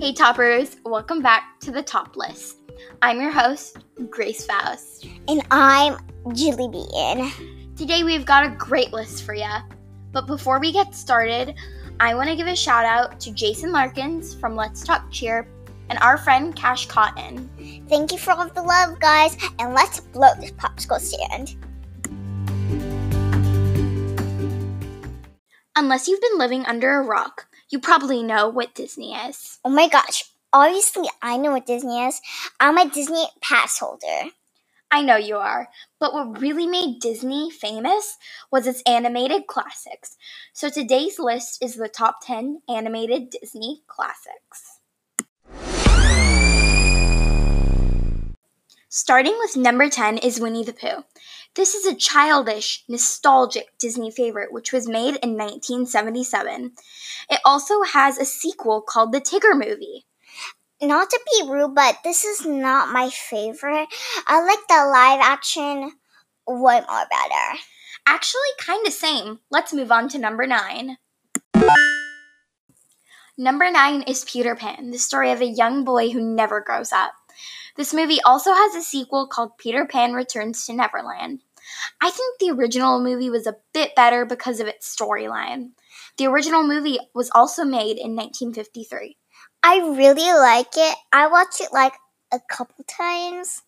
Hey Toppers, welcome back to the Top List. I'm your host, Grace Faust. And I'm Julie Beaton. Today we've got a great list for you. But before we get started, I want to give a shout out to Jason Larkins from Let's Talk Cheer and our friend Cash Cotton. Thank you for all the love, guys, and let's blow this popsicle stand. Unless you've been living under a rock, you probably know what Disney is. Oh my gosh, obviously I know what Disney is. I'm a Disney pass holder. I know you are, but what really made Disney famous was its animated classics. So today's list is the top 10 animated Disney classics. Starting with number 10 is Winnie the Pooh. This is a childish, nostalgic Disney favorite which was made in 1977. It also has a sequel called The Tigger Movie. Not to be rude, but this is not my favorite. I like the live action way more better. Actually, kind of same. Let's move on to number 9. Number 9 is Peter Pan, the story of a young boy who never grows up. This movie also has a sequel called Peter Pan Returns to Neverland. I think the original movie was a bit better because of its storyline. The original movie was also made in 1953. I really like it. I watched it like a couple times.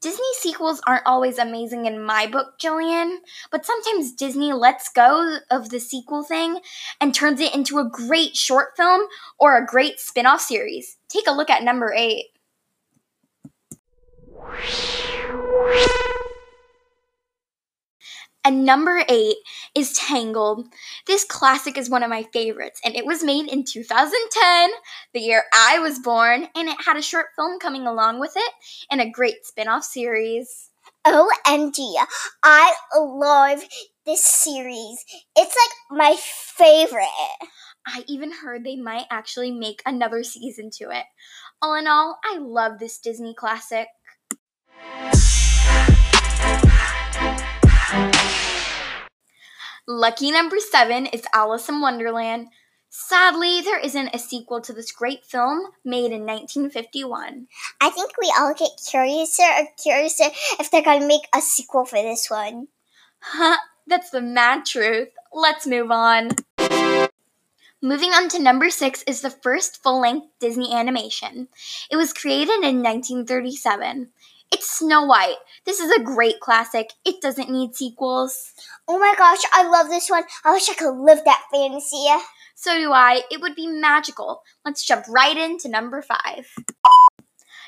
Disney sequels aren't always amazing in my book, Jillian, but sometimes Disney lets go of the sequel thing and turns it into a great short film or a great spin off series. Take a look at number 8. And number eight is Tangled. This classic is one of my favorites, and it was made in 2010, the year I was born, and it had a short film coming along with it and a great spin off series. OMG, I love this series. It's like my favorite. I even heard they might actually make another season to it. All in all, I love this Disney classic. Lucky number seven is Alice in Wonderland. Sadly, there isn't a sequel to this great film made in 1951. I think we all get curiouser and curiouser if they're going to make a sequel for this one. Huh, that's the mad truth. Let's move on. Moving on to number six is the first full length Disney animation. It was created in 1937. It's Snow White. This is a great classic. It doesn't need sequels. Oh my gosh, I love this one. I wish I could live that fantasy. So do I. It would be magical. Let's jump right into number five.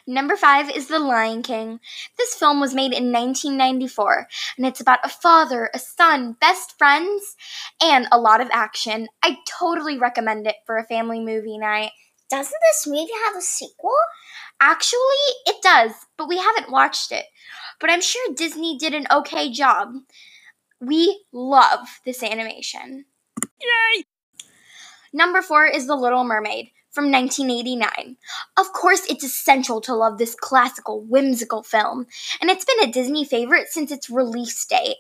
Number five is The Lion King. This film was made in 1994, and it's about a father, a son, best friends, and a lot of action. I totally recommend it for a family movie night. Doesn't this movie have a sequel? Actually, it does, but we haven't watched it. But I'm sure Disney did an okay job. We love this animation. Yay! Number four is The Little Mermaid from 1989. Of course, it's essential to love this classical, whimsical film, and it's been a Disney favorite since its release date.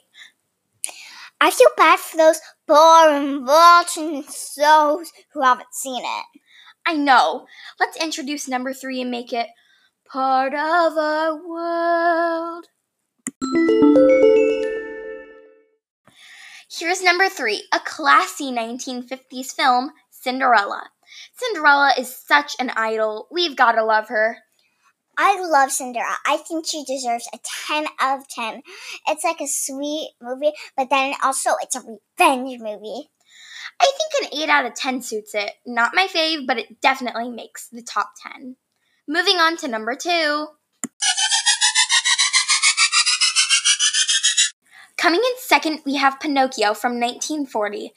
I feel bad for those boring watching souls who haven't seen it. I know. Let's introduce number three and make it part of our world. Here's number three a classy 1950s film, Cinderella. Cinderella is such an idol. We've got to love her. I love Cinderella. I think she deserves a 10 out of 10. It's like a sweet movie, but then also it's a revenge movie. I think an 8 out of 10 suits it. Not my fave, but it definitely makes the top 10. Moving on to number 2. Coming in second, we have Pinocchio from 1940.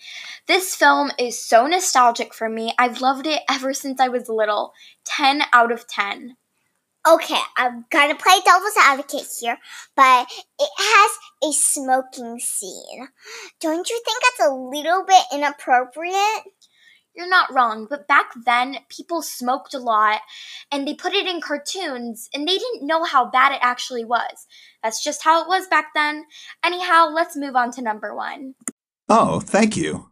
This film is so nostalgic for me. I've loved it ever since I was little. 10 out of 10. Okay, I'm gonna play devil's advocate here, but it has a smoking scene. Don't you think that's a little bit inappropriate? You're not wrong, but back then people smoked a lot and they put it in cartoons and they didn't know how bad it actually was. That's just how it was back then. Anyhow, let's move on to number one. Oh, thank you.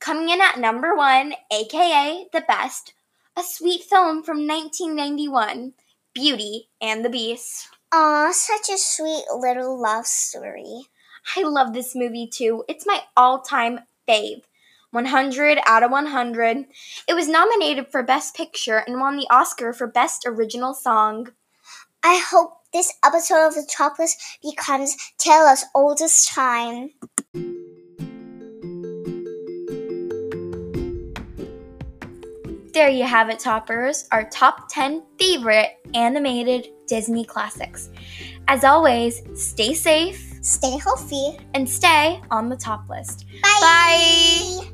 Coming in at number one, aka the best, a sweet film from 1991, Beauty and the Beast. Aw, such a sweet little love story. I love this movie too. It's my all time fave. 100 out of 100. It was nominated for Best Picture and won the Oscar for Best Original Song. I hope this episode of the Chocolates becomes Taylor's oldest time. There you have it, toppers, our top 10 favorite animated Disney classics. As always, stay safe, Stay healthy. and stay on the top list. Bye. Bye.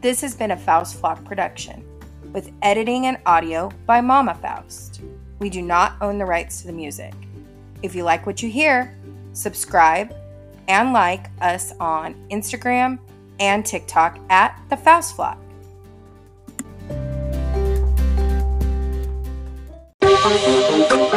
This has been a Faust Flock production, with editing and audio by Mama Faust. We do not own the rights to the music. If you like what you hear, subscribe and like us on Instagram and TikTok at the Faust Flock. Thank you.